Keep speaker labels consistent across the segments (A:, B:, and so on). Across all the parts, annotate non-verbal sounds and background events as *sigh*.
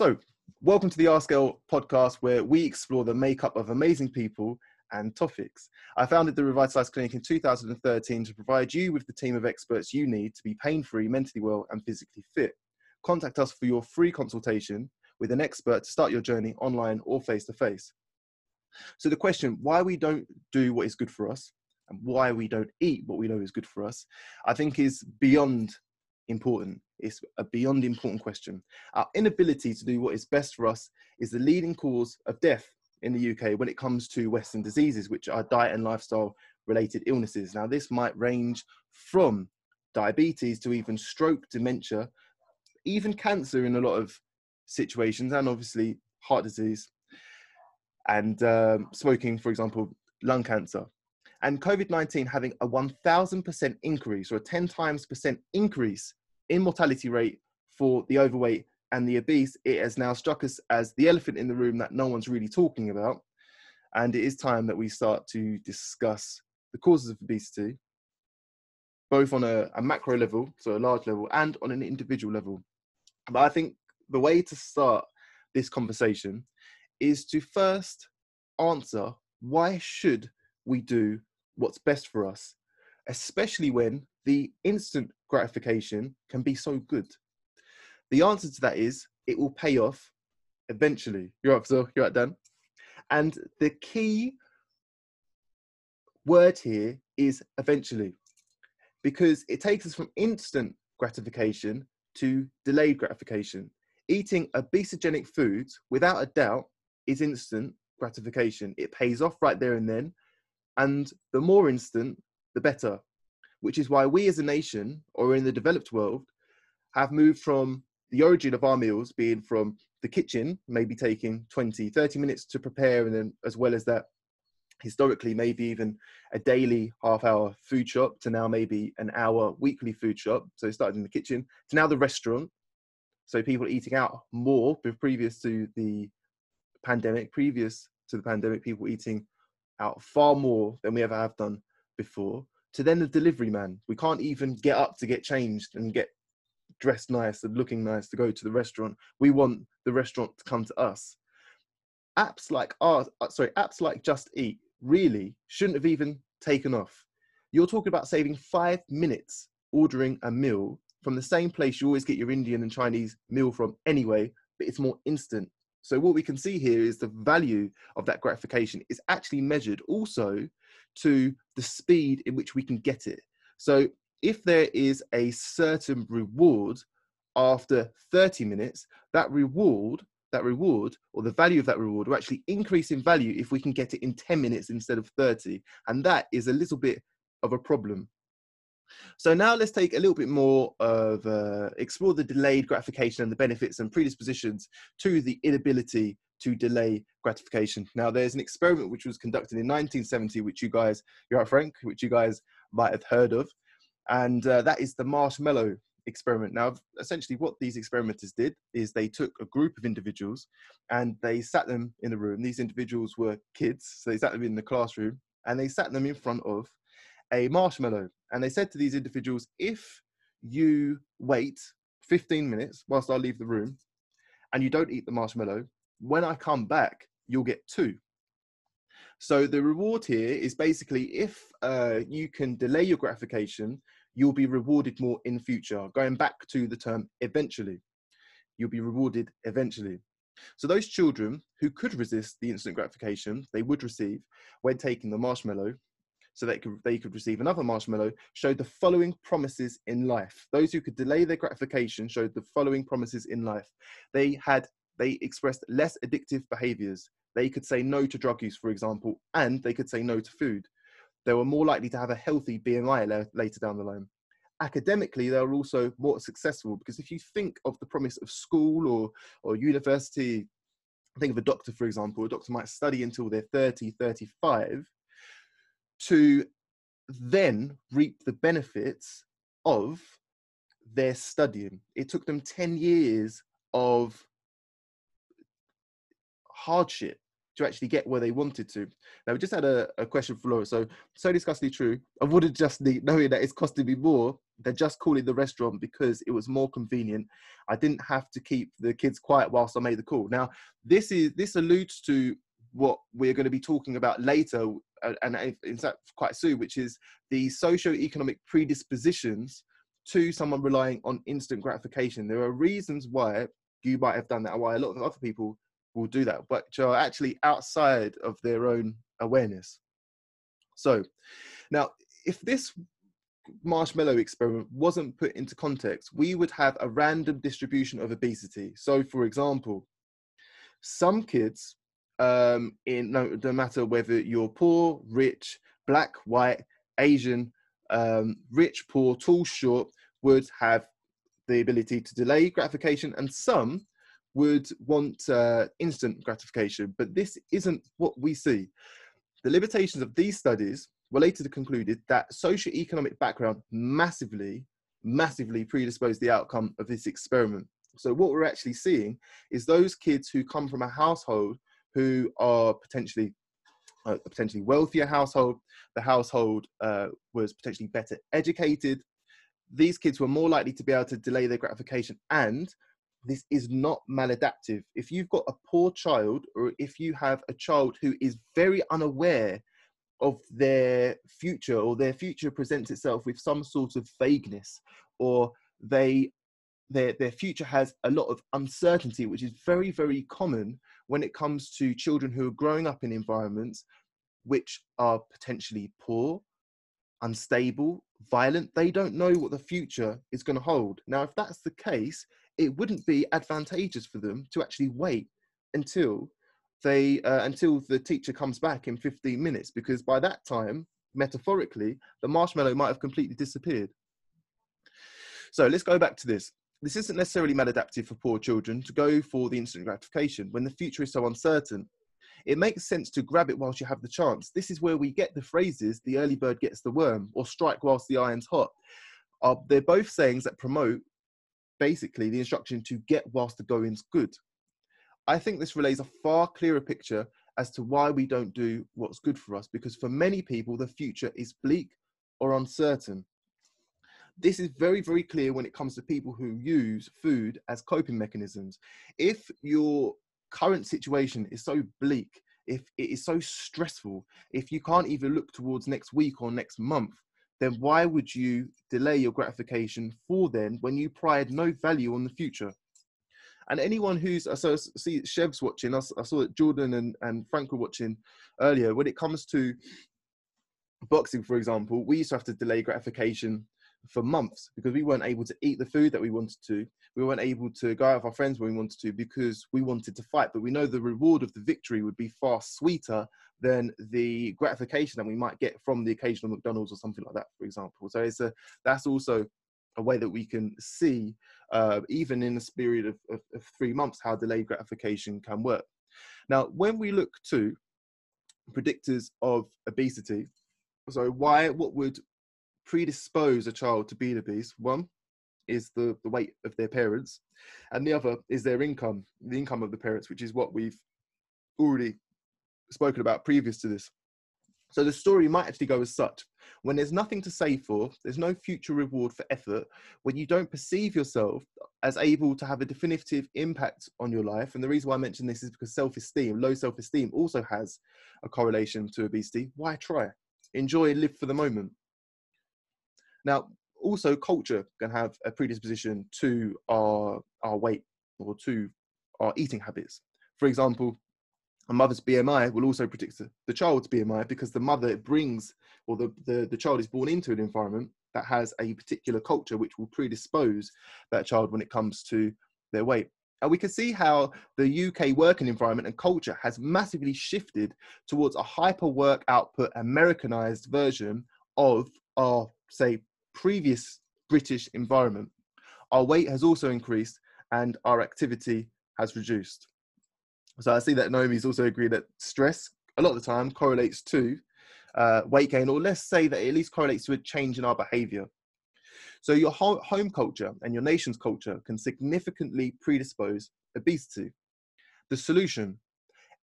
A: So, welcome to the Ask Elle podcast, where we explore the makeup of amazing people and topics. I founded the Revitalize Clinic in 2013 to provide you with the team of experts you need to be pain free, mentally well, and physically fit. Contact us for your free consultation with an expert to start your journey online or face to face. So, the question why we don't do what is good for us and why we don't eat what we know is good for us, I think is beyond important. It's a beyond important question. Our inability to do what is best for us is the leading cause of death in the UK when it comes to Western diseases, which are diet and lifestyle related illnesses. Now, this might range from diabetes to even stroke, dementia, even cancer in a lot of situations, and obviously heart disease and um, smoking, for example, lung cancer. And COVID 19 having a 1000% increase or a 10 times percent increase in mortality rate for the overweight and the obese, it has now struck us as the elephant in the room that no one's really talking about. And it is time that we start to discuss the causes of obesity, both on a, a macro level, so a large level, and on an individual level. But I think the way to start this conversation is to first answer why should we do what's best for us, especially when the instant gratification can be so good? The answer to that is it will pay off eventually. You're up, so you're right, Dan. And the key word here is eventually, because it takes us from instant gratification to delayed gratification. Eating obesogenic foods, without a doubt, is instant gratification. It pays off right there and then. And the more instant, the better which is why we as a nation or in the developed world have moved from the origin of our meals being from the kitchen, maybe taking 20, 30 minutes to prepare, and then as well as that, historically, maybe even a daily half hour food shop to now maybe an hour weekly food shop. So it started in the kitchen to now the restaurant. So people eating out more previous to the pandemic, previous to the pandemic, people eating out far more than we ever have done before to then the delivery man. We can't even get up to get changed and get dressed nice and looking nice to go to the restaurant. We want the restaurant to come to us. Apps like ours, uh, sorry, apps like Just Eat really shouldn't have even taken off. You're talking about saving five minutes ordering a meal from the same place you always get your Indian and Chinese meal from anyway, but it's more instant. So what we can see here is the value of that gratification is actually measured also to the speed in which we can get it. So if there is a certain reward after 30 minutes, that reward, that reward or the value of that reward will actually increase in value if we can get it in 10 minutes instead of 30. And that is a little bit of a problem. So now let's take a little bit more of uh, explore the delayed gratification and the benefits and predispositions to the inability to delay gratification. Now, there's an experiment which was conducted in 1970, which you guys, you're right, Frank, which you guys might have heard of, and uh, that is the marshmallow experiment. Now, essentially, what these experimenters did is they took a group of individuals and they sat them in the room. These individuals were kids, so they sat them in the classroom and they sat them in front of a marshmallow. And they said to these individuals, if you wait 15 minutes whilst I leave the room and you don't eat the marshmallow, when I come back, you'll get two. So the reward here is basically if uh, you can delay your gratification, you'll be rewarded more in future. Going back to the term eventually, you'll be rewarded eventually. So those children who could resist the instant gratification they would receive when taking the marshmallow, so they could they could receive another marshmallow, showed the following promises in life. Those who could delay their gratification showed the following promises in life. They had they expressed less addictive behaviors. They could say no to drug use, for example, and they could say no to food. They were more likely to have a healthy BMI later down the line. Academically, they were also more successful because if you think of the promise of school or, or university, think of a doctor, for example, a doctor might study until they're 30, 35 to then reap the benefits of their studying. It took them 10 years of hardship. to actually get where they wanted to. Now, we just had a, a question for Laura. So, so disgustingly true. I would have just need, knowing that it's costing me more than just calling the restaurant because it was more convenient. I didn't have to keep the kids quiet whilst I made the call. Now, this is this alludes to what we're going to be talking about later, Uh, and in fact quite soon, which is the socio-economic predispositions to someone relying on instant gratification. There are reasons why you might have done that, why a lot of other people will do that, but are actually outside of their own awareness. So, now if this marshmallow experiment wasn't put into context, we would have a random distribution of obesity. So, for example, some kids, um, in no, no matter whether you're poor, rich, black, white, Asian, um, rich, poor, tall, short, would have the ability to delay gratification, and some would want uh, instant gratification. But this isn't what we see. The limitations of these studies were later concluded that socioeconomic background massively, massively predisposed the outcome of this experiment. So what we're actually seeing is those kids who come from a household who are potentially a potentially wealthier household, the household uh, was potentially better educated. These kids were more likely to be able to delay their gratification and this is not maladaptive. If you've got a poor child, or if you have a child who is very unaware of their future, or their future presents itself with some sort of vagueness, or they their their future has a lot of uncertainty, which is very very common when it comes to children who are growing up in environments which are potentially poor, unstable, violent. They don't know what the future is going to hold. Now, if that's the case, it wouldn't be advantageous for them to actually wait until they uh, until the teacher comes back in 15 minutes because by that time metaphorically the marshmallow might have completely disappeared so let's go back to this this isn't necessarily maladaptive for poor children to go for the instant gratification when the future is so uncertain it makes sense to grab it whilst you have the chance this is where we get the phrases the early bird gets the worm or strike whilst the iron's hot uh, they're both sayings that promote basically the instruction to get whilst the going's good. I think this relays a far clearer picture as to why we don't do what's good for us, because for many people, the future is bleak or uncertain. This is very, very clear when it comes to people who use food as coping mechanisms. If your current situation is so bleak, if it is so stressful, if you can't even look towards next week or next month, then why would you delay your gratification for then when you pride no value on the future? And anyone who's, I see Chev's watching, I, saw that Jordan and, and Frank were watching earlier. When it comes to boxing, for example, we used to have to delay gratification for months because we weren't able to eat the food that we wanted to. We weren't able to go out with our friends when we wanted to because we wanted to fight. But we know the reward of the victory would be far sweeter than the gratification that we might get from the occasional McDonald's or something like that, for example. So it's a that's also a way that we can see, uh, even in a period of, of, of three months, how delayed gratification can work. Now, when we look to predictors of obesity, so why, what would predispose a child to be obese? One is the, the weight of their parents, and the other is their income, the income of the parents, which is what we've already spoken about previous to this. So the story might actually go as such. When there's nothing to save for, there's no future reward for effort, when you don't perceive yourself as able to have a definitive impact on your life, and the reason why I mention this is because self esteem, low self esteem, also has a correlation to obesity. Why try? Enjoy and live for the moment. Now, also, culture can have a predisposition to our, our weight or to our eating habits. For example, a mother's BMI will also predict the child's BMI because the mother brings or the, the, the child is born into an environment that has a particular culture which will predispose that child when it comes to their weight. And we can see how the UK working environment and culture has massively shifted towards a hyper work output Americanized version of our, say, previous British environment. Our weight has also increased and our activity has reduced. So I see that Naomi's also agreed that stress a lot of the time correlates to uh, weight gain, or let's say that it at least correlates to a change in our behavior. So your home culture and your nation's culture can significantly predispose obesity. The solution,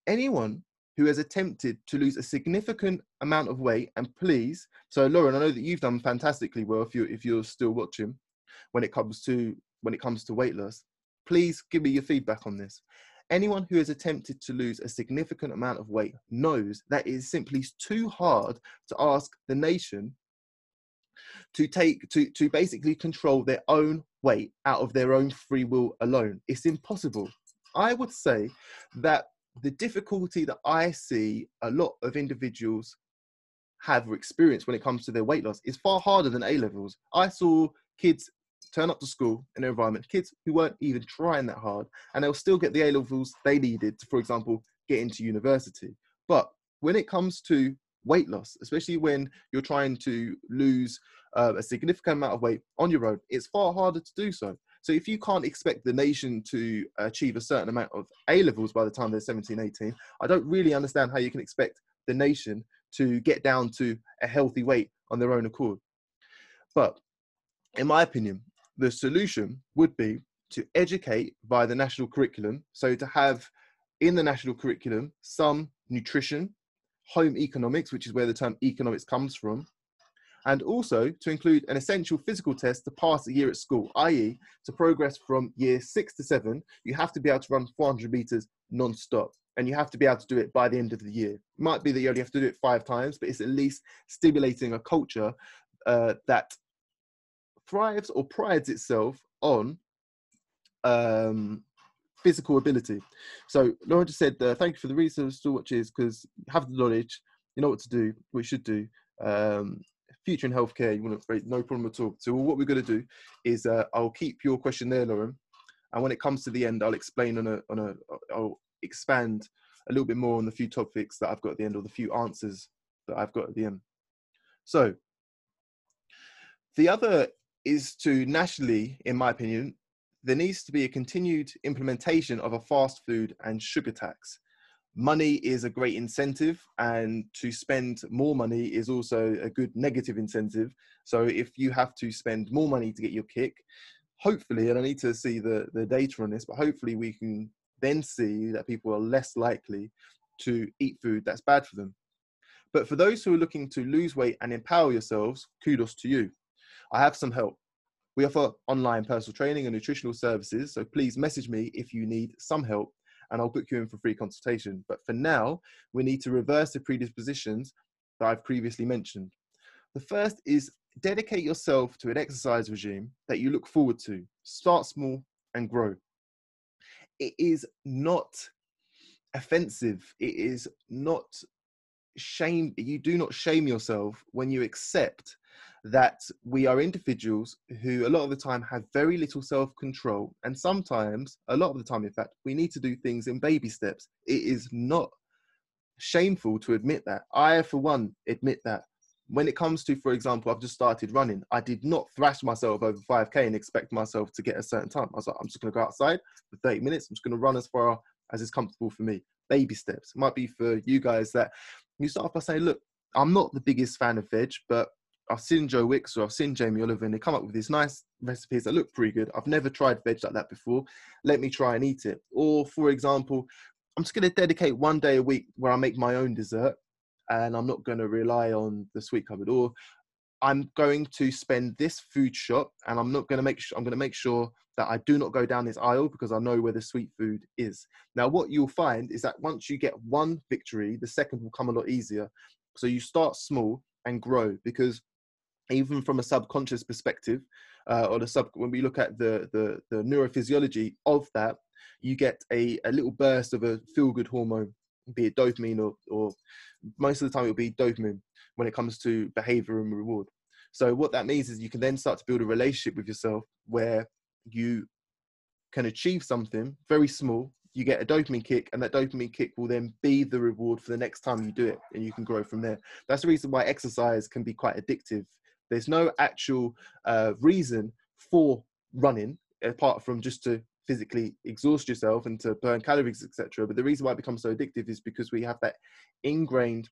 A: anyone who has attempted to lose a significant amount of weight, and please, so Lauren, I know that you've done fantastically well if you if you're still watching when it comes to when it comes to weight loss. Please give me your feedback on this. Anyone who has attempted to lose a significant amount of weight knows that it is simply too hard to ask the nation to take to to basically control their own weight out of their own free will alone. It's impossible. I would say that the difficulty that I see a lot of individuals have or experience when it comes to their weight loss is far harder than A levels. I saw kids turn up to school in an environment, kids who weren't even trying that hard, and they'll still get the A levels they needed to, for example, get into university. But when it comes to weight loss, especially when you're trying to lose uh, a significant amount of weight on your own, it's far harder to do so. So if you can't expect the nation to achieve a certain amount of A levels by the time they're 17, 18, I don't really understand how you can expect the nation to get down to a healthy weight on their own accord. But in my opinion, the solution would be to educate via the national curriculum. So to have in the national curriculum some nutrition, home economics, which is where the term economics comes from, and also to include an essential physical test to pass a year at school, i.e., to progress from year six to seven, you have to be able to run 400 meters non-stop and you have to be able to do it by the end of the year. It might be that you only have to do it five times, but it's at least stimulating a culture uh, that thrives or prides itself on um, physical ability. So Lauren just said, uh, thank you for the research to watches because you have the knowledge, you know what to do, what you should do. Um, future in healthcare, you want to create no problem at all. So what we're going to do is uh, I'll keep your question there, Lauren, and when it comes to the end, I'll explain on a on a I'll expand a little bit more on the few topics that I've got at the end or the few answers that I've got at the end. So the other is to nationally, in my opinion, there needs to be a continued implementation of a fast food and sugar tax money is a great incentive and to spend more money is also a good negative incentive. So if you have to spend more money to get your kick hopefully and i need to see the, the data on this but hopefully we can then see that people are less likely to eat food that's bad for them. But for those who are looking to lose weight and empower yourselves kudos to you. I have some help. We offer online personal training and nutritional services so please message me if you need some help and I'll book you in for free consultation. But for now, we need to reverse the predispositions that I've previously mentioned. The first is dedicate yourself to an exercise regime that you look forward to. Start small and grow. It is not offensive. It is not shame. You do not shame yourself when you accept that we are individuals who a lot of the time have very little self control. And sometimes, a lot of the time, in fact, we need to do things in baby steps. It is not shameful to admit that. I, for one, admit that. When it comes to, for example, I've just started running, I did not thrash myself over 5K and expect myself to get a certain time. I was like, I'm just going to go outside for 30 minutes. I'm just going to run as far as is comfortable for me. Baby steps. It might be for you guys that you start off by saying, look, I'm not the biggest fan of veg, but I've seen Joe Wicks or I've seen Jamie Oliver and they come up with these nice recipes that look pretty good. I've never tried veg like that before. Let me try and eat it. Or, for example, I'm just going to dedicate one day a week where I make my own dessert and I'm not going to rely on the sweet cupboard. Or I'm going to spend this food shop and I'm not going to make sure I'm going to make sure that I do not go down this aisle because I know where the sweet food is. Now, what you'll find is that once you get one victory, the second will come a lot easier. So you start small and grow because even from a subconscious perspective, uh, or the sub, when we look at the, the, the neurophysiology of that, you get a, a little burst of a feel good hormone, be it dopamine or, or most of the time it'll be dopamine when it comes to behavior and reward. So what that means is you can then start to build a relationship with yourself where you can achieve something very small. You get a dopamine kick, and that dopamine kick will then be the reward for the next time you do it, and you can grow from there. That's the reason why exercise can be quite addictive there's no actual uh, reason for running apart from just to physically exhaust yourself and to burn calories, etc. But the reason why it becomes so addictive is because we have that ingrained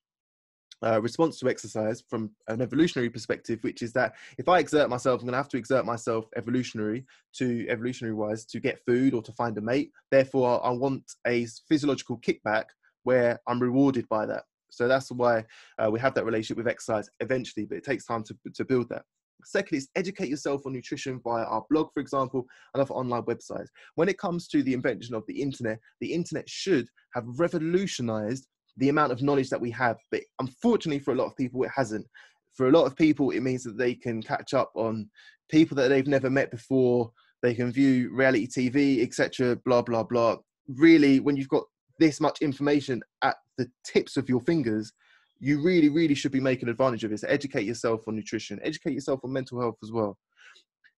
A: uh, response to exercise from an evolutionary perspective, which is that if I exert myself, I'm going to have to exert myself evolutionary to evolutionary wise to get food or to find a mate. Therefore, I want a physiological kickback where I'm rewarded by that. So that's why uh, we have that relationship with exercise eventually, but it takes time to, to build that. Secondly, is educate yourself on nutrition via our blog, for example, and other online websites. When it comes to the invention of the internet, the internet should have revolutionized the amount of knowledge that we have. But unfortunately, for a lot of people, it hasn't. For a lot of people, it means that they can catch up on people that they've never met before. They can view reality TV, etc. Blah blah blah. Really, when you've got this much information at the tips of your fingers, you really, really should be making advantage of this. Educate yourself on nutrition, educate yourself on mental health as well.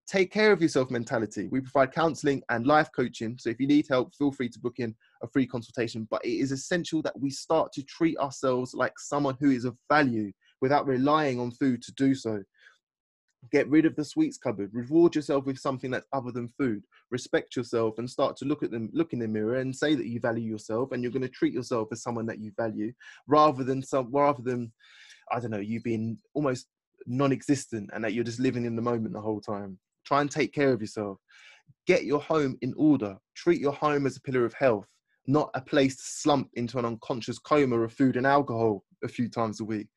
A: Take care of yourself mentality. We provide counseling and life coaching. So if you need help, feel free to book in a free consultation. But it is essential that we start to treat ourselves like someone who is of value without relying on food to do so. Get rid of the sweets cupboard. Reward yourself with something that's other than food. Respect yourself and start to look at them, look in the mirror and say that you value yourself and you're going to treat yourself as someone that you value, rather than some, rather than, I don't know, you being almost non-existent and that you're just living in the moment the whole time. Try and take care of yourself. Get your home in order. Treat your home as a pillar of health, not a place to slump into an unconscious coma of food and alcohol a few times a week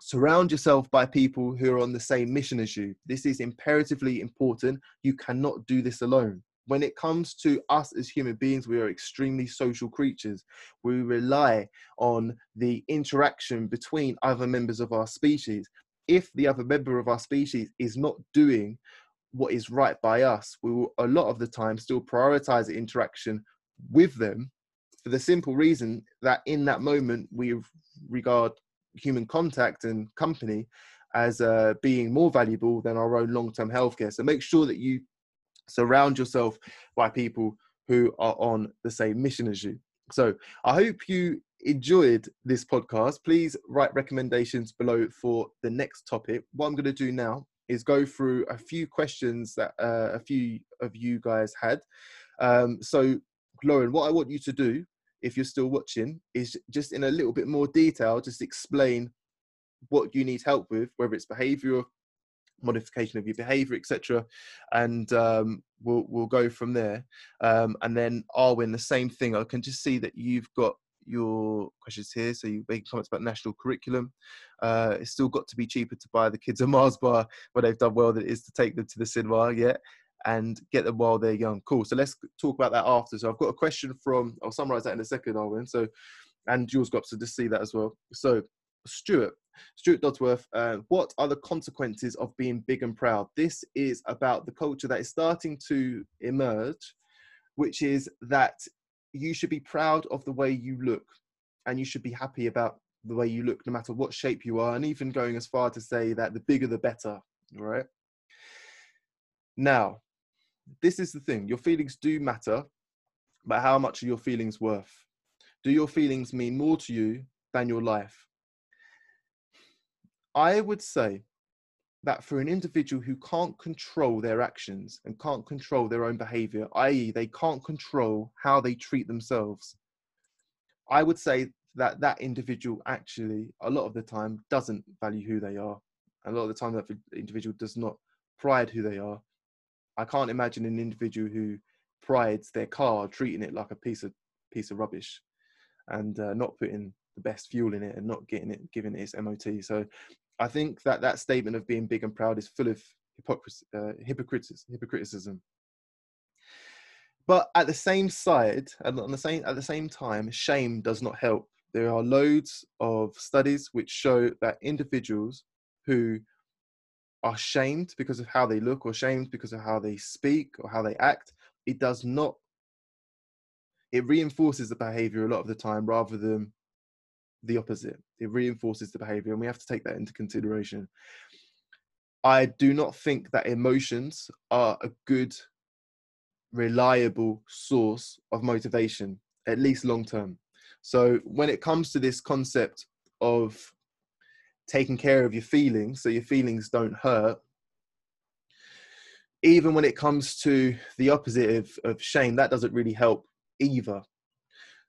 A: surround yourself by people who are on the same mission as you. This is imperatively important. You cannot do this alone. When it comes to us as human beings, we are extremely social creatures. We rely on the interaction between other members of our species. If the other member of our species is not doing what is right by us, we will a lot of the time still prioritize interaction with them for the simple reason that in that moment we regard human contact and company as uh, being more valuable than our own long-term healthcare. So make sure that you surround yourself by people who are on the same mission as you. So I hope you enjoyed this podcast. Please write recommendations below for the next topic. What I'm going to do now is go through a few questions that uh, a few of you guys had. Um, so, Lauren, what I want you to do if you're still watching, is just in a little bit more detail, just explain what you need help with, whether it's behavioural modification of your behavior, etc. And um, we'll we'll go from there. Um, and then Arwin, the same thing. I can just see that you've got your questions here. So you make comments about national curriculum. Uh, it's still got to be cheaper to buy the kids a Mars bar when they've done well than it is to take them to the cinema. Yeah and get them while they're young. Cool. So let's talk about that after. So I've got a question from, I'll summarize that in a second, Arwin. So, and Jules got to just see that as well. So, Stuart, Stuart Dodsworth, uh, what are the consequences of being big and proud? This is about the culture that is starting to emerge, which is that you should be proud of the way you look and you should be happy about the way you look, no matter what shape you are, and even going as far to say that the bigger the better, right? Now, this is the thing your feelings do matter, but how much are your feelings worth? Do your feelings mean more to you than your life? I would say that for an individual who can't control their actions and can't control their own behavior, i.e., they can't control how they treat themselves, I would say that that individual actually, a lot of the time, doesn't value who they are. A lot of the time, that individual does not pride who they are. I can't imagine an individual who prides their car treating it like a piece of piece of rubbish and uh, not putting the best fuel in it and not getting it giving it its MOT. So I think that that statement of being big and proud is full of hypocrisy, uh, hypocriticism. But at the same side, on the same at the same time, shame does not help. There are loads of studies which show that individuals who are shamed because of how they look or shamed because of how they speak or how they act, it does not, it reinforces the behavior a lot of the time rather than the opposite. It reinforces the behavior, and we have to take that into consideration. I do not think that emotions are a good, reliable source of motivation, at least long term. So, when it comes to this concept of taking care of your feelings so your feelings don't hurt. Even when it comes to the opposite of, of shame that doesn't really help either.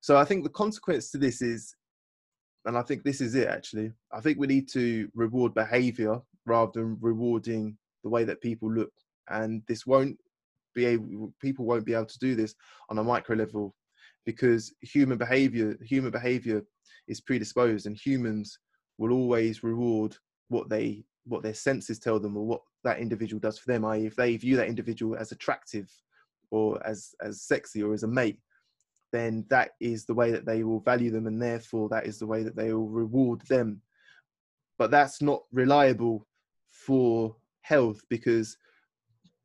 A: So i think the consequence to this is and i think this is it actually i think we need to reward behavior rather than rewarding the way that people look. And this won't be able people won't be able to do this on a micro level because human behavior human behavior is predisposed and humans will always reward what they what their senses tell them or what that individual does for them i.e if they view that individual as attractive or as as sexy or as a mate then that is the way that they will value them and therefore that is the way that they will reward them. But that's not reliable for health because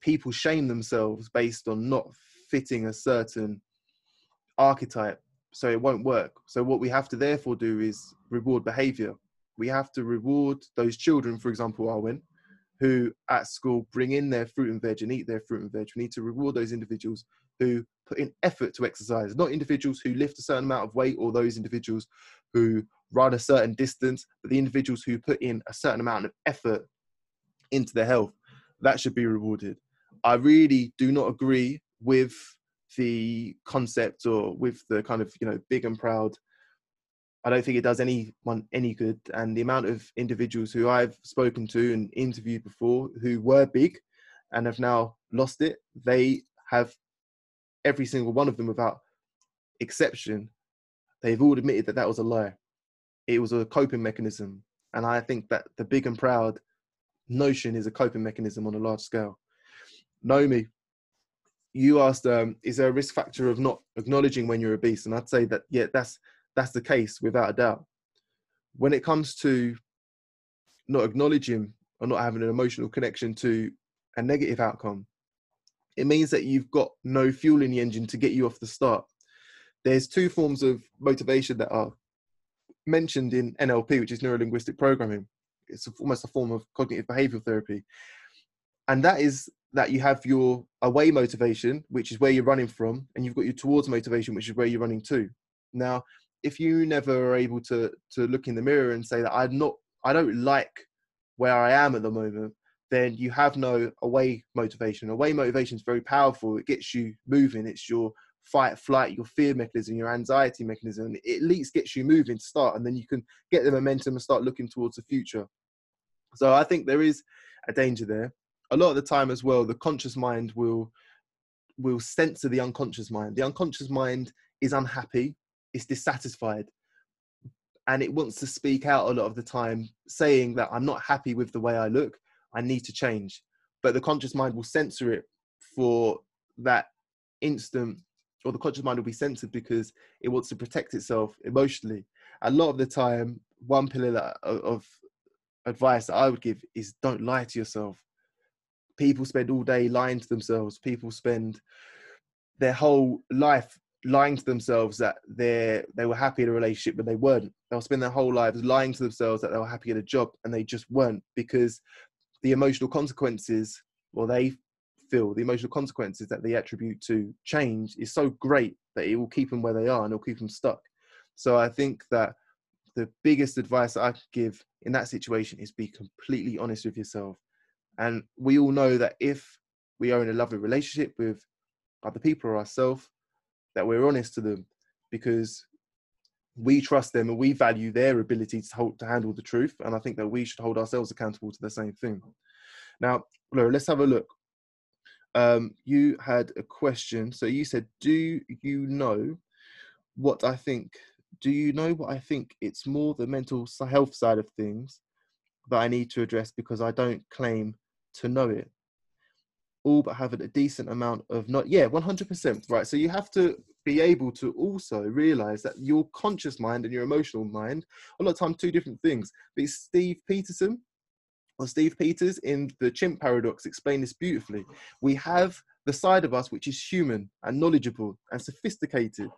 A: people shame themselves based on not fitting a certain archetype so it won't work. So what we have to therefore do is reward behavior we have to reward those children for example Arwin who at school bring in their fruit and veg and eat their fruit and veg. We need to reward those individuals who put in effort to exercise not individuals who lift a certain amount of weight or those individuals who run a certain distance but the individuals who put in a certain amount of effort into their health. That should be rewarded. I really do not agree with the concept or with the kind of you know big and proud i don't think it does anyone any good. And the amount of individuals who i've spoken to and interviewed before who were big and have now lost it they have every single one of them without exception they've all admitted that that was a lie. It was a coping mechanism. And i think that the big and proud notion is a coping mechanism on a large scale. Naomi, you asked, um, is there a risk factor of not acknowledging when you're obese? And I'd say that, yeah, that's, that's the case without a doubt. When it comes to not acknowledging or not having an emotional connection to a negative outcome, it means that you've got no fuel in the engine to get you off the start. There's two forms of motivation that are mentioned in NLP, which is neuro linguistic programming. It's almost a form of cognitive behavioral therapy. And that is that you have your away motivation, which is where you're running from, and you've got your towards motivation, which is where you're running to. Now, if you never are able to to look in the mirror and say that I'm not, I don't like where I am at the moment, then you have no away motivation. Away motivation is very powerful. It gets you moving. It's your fight, flight, your fear mechanism, your anxiety mechanism. It at least gets you moving to start, and then you can get the momentum and start looking towards the future. So I think there is a danger there a lot of the time as well, the conscious mind will will censor the unconscious mind. The unconscious mind is unhappy, it's dissatisfied, and it wants to speak out a lot of the time, saying that I'm not happy with the way I look. I need to change. But the conscious mind will censor it for that instant, or the conscious mind will be censored because it wants to protect itself emotionally. A lot of the time, one pillar of advice that I would give is don't lie to yourself people spend all day lying to themselves people spend their whole life lying to themselves that they they were happy in a relationship but they weren't. They'll spend their whole lives lying to themselves that they were happy in a job and they just weren't because the emotional consequences well they feel the emotional consequences that they attribute to change is so great that it will keep them where they are and it'll keep them stuck. So i think that the biggest advice i could give in that situation is be completely honest with yourself. And we all know that if we are in a loving relationship with other people or ourselves, that we're honest to them because we trust them and we value their ability to hold to handle the truth. And I think that we should hold ourselves accountable to the same thing. Now, Laura, let's have a look. Um, you had a question. So you said, Do you know what I think? Do you know what I think? It's more the mental health side of things that I need to address because I don't claim to know it all but having a decent amount of not yeah 100% right? So you have to be able to also realize that your conscious mind and your emotional mind a lot of times two different things. But steve peterson or steve peters in the chimp paradox explained this beautifully. We have the side of us which is human and knowledgeable and sophisticated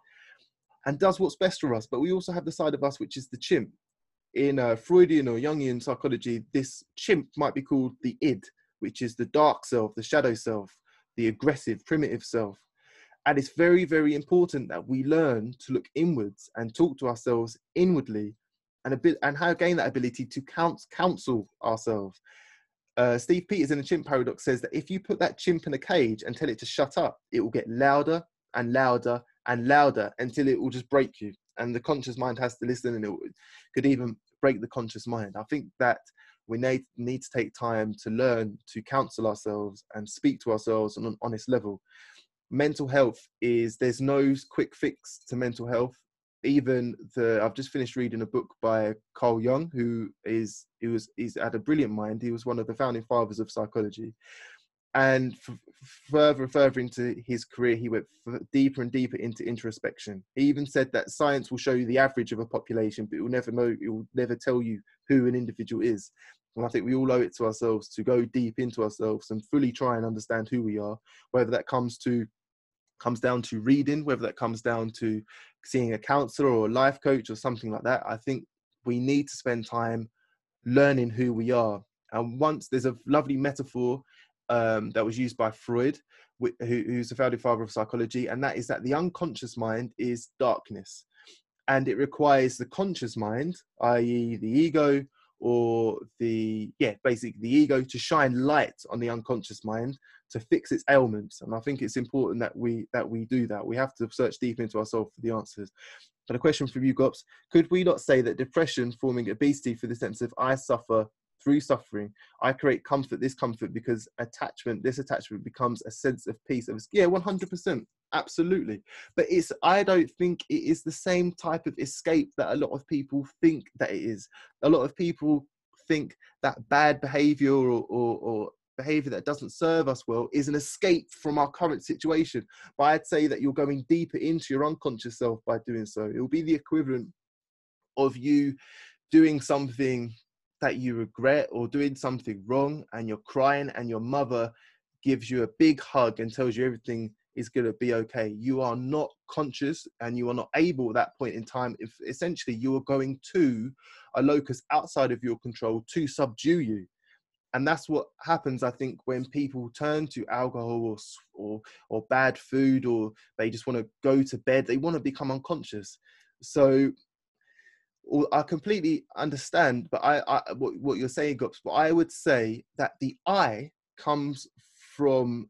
A: and does what's best for us but we also have the side of us which is the chimp. In uh, freudian or jungian psychology this chimp might be called the id which is the dark self, the shadow self, the aggressive, primitive self. And it's very, very important that we learn to look inwards and talk to ourselves inwardly and a bit and how gain that ability to counsel ourselves. Uh, Steve Peters in the chimp paradox says that if you put that chimp in a cage and tell it to shut up, it will get louder and louder and louder until it will just break you. And the conscious mind has to listen and it could even break the conscious mind. I think that we need, need to take time to learn to counsel ourselves and speak to ourselves on an honest level. mental health is there's no quick fix to mental health even the I've just finished reading a book by Carl Jung, who is he was he's had a brilliant mind. He was one of the founding fathers of psychology, and f- further and further into his career, he went f- deeper and deeper into introspection. He even said that science will show you the average of a population, but it will never know. It will never tell you who an individual is. And I think we all owe it to ourselves to go deep into ourselves and fully try and understand who we are, whether that comes to comes down to reading, whether that comes down to seeing a counselor or a life coach or something like that. I think we need to spend time learning who we are. And once there's a lovely metaphor um, that was used by Freud, who, who's the founding father of psychology, and that is that the unconscious mind is darkness. And it requires the conscious mind, i.e., the ego, or the yeah basically the ego to shine light on the unconscious mind to fix its ailments. And i think it's important that we that we do that. We have to search deep into ourselves for the answers. But a question from you gops. Could we not say that depression forming obesity for the sense of i suffer through suffering i create comfort this comfort because attachment this attachment becomes a sense of peace of yeah 100% absolutely. But it's i don't think it is the same type of escape that a lot of people think that it is. A lot of people think that bad behavior or, or, or behavior that doesn't serve us well is an escape from our current situation. But i'd say that you're going deeper into your unconscious self by doing so. It will be the equivalent of you doing something that you regret or doing something wrong and you're crying and your mother gives you a big hug and tells you everything is going to be okay. You are not conscious and you are not able at that point in time. If essentially you are going to a locus outside of your control to subdue you. And that's what happens, I think, when people turn to alcohol or, or, or bad food or they just want to go to bed, they want to become unconscious. So I completely understand, but I, I what, what you're saying, Gops, but I would say that the I comes from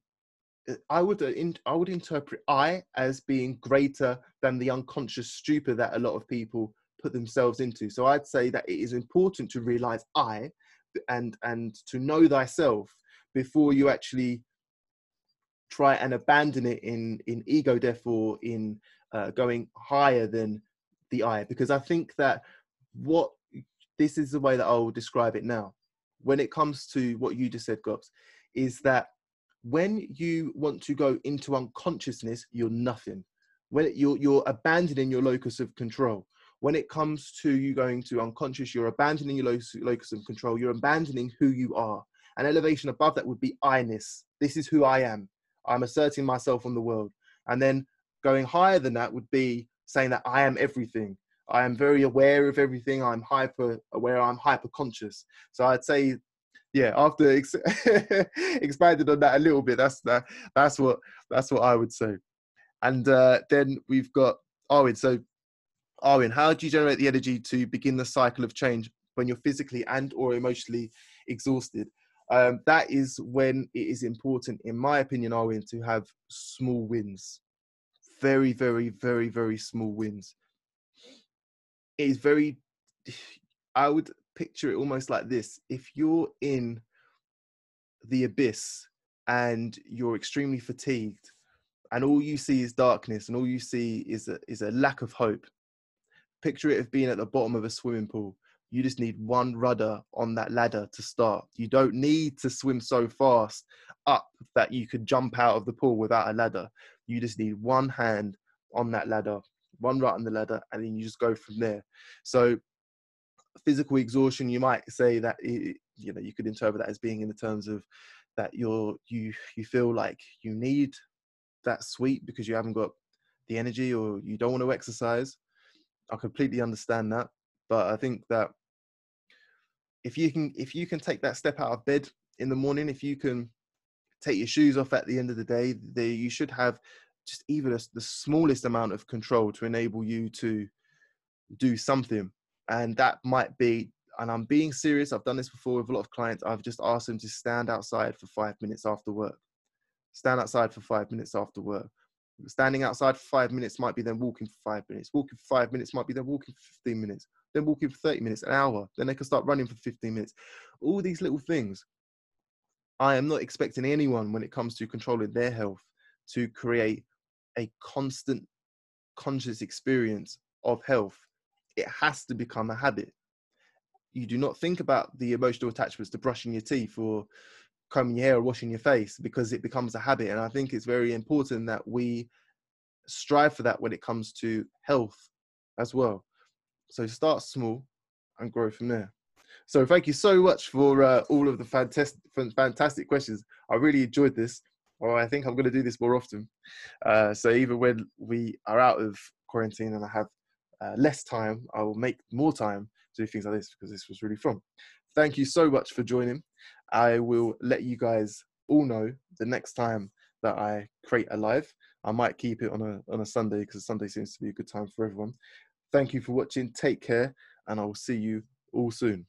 A: I would uh, I would interpret I as being greater than the unconscious stupor that a lot of people put themselves into. So I'd say that it is important to realize I and and to know thyself before you actually try and abandon it in in ego death or in uh, going higher than the I. Because I think that what this is the way that I will describe it now. When it comes to what you just said, Gops, is that when you want to go into unconsciousness, you're nothing. When you're you're abandoning your locus of control. When it comes to you going to unconscious, you're abandoning your locus, locus of control. You're abandoning who you are. An elevation above that would be I-ness. This is who I am. I'm asserting myself on the world. And then going higher than that would be saying that I am everything. I am very aware of everything. I'm hyper aware. I'm hyper conscious. So I'd say yeah, after ex- *laughs* expanded on that a little bit, that's that. That's what that's what I would say. And uh, then we've got Arwin. So, Arwin, how do you generate the energy to begin the cycle of change when you're physically and or emotionally exhausted? Um, that is when it is important, in my opinion, Arwin, to have small wins. Very, very, very, very small wins. It is very. I would picture it almost like this. If you're in the abyss and you're extremely fatigued and all you see is darkness and all you see is a, is a lack of hope picture it of being at the bottom of a swimming pool. You just need one rudder on that ladder to start. You don't need to swim so fast up that you could jump out of the pool without a ladder. You just need one hand on that ladder one rut on the ladder and then you just go from there. So physical exhaustion, you might say that it, you know you could interpret that as being in the terms of that you're you you feel like you need that sweet because you haven't got the energy or you don't want to exercise. I completely understand that, but I think that if you can if you can take that step out of bed in the morning, if you can take your shoes off at the end of the day, they, you should have just even a, the smallest amount of control to enable you to do something and that might be and i'm being serious i've done this before with a lot of clients i've just asked them to stand outside for five minutes after work. Stand outside for five minutes after work. Standing outside for five minutes might be then walking for five minutes walking for five minutes might be then walking for 15 minutes then walking for 30 minutes an hour then they can start running for 15 minutes. All these little things. I am not expecting anyone when it comes to controlling their health to create a constant conscious experience of health, it has to become a habit. You do not think about the emotional attachments to brushing your teeth or combing your hair or washing your face because it becomes a habit. And I think it's very important that we strive for that when it comes to health as well. So start small and grow from there. So thank you so much for uh, all of the fantastic, fantastic questions. I really enjoyed this. I think I'm going to do this more often. Uh, so even when we are out of quarantine and I have uh, less time, I will make more time to do things like this because this was really fun. Thank you so much for joining. I will let you guys all know the next time that I create a live. I might keep it on a on a Sunday because Sunday seems to be a good time for everyone. Thank you for watching. Take care, and I will see you all soon.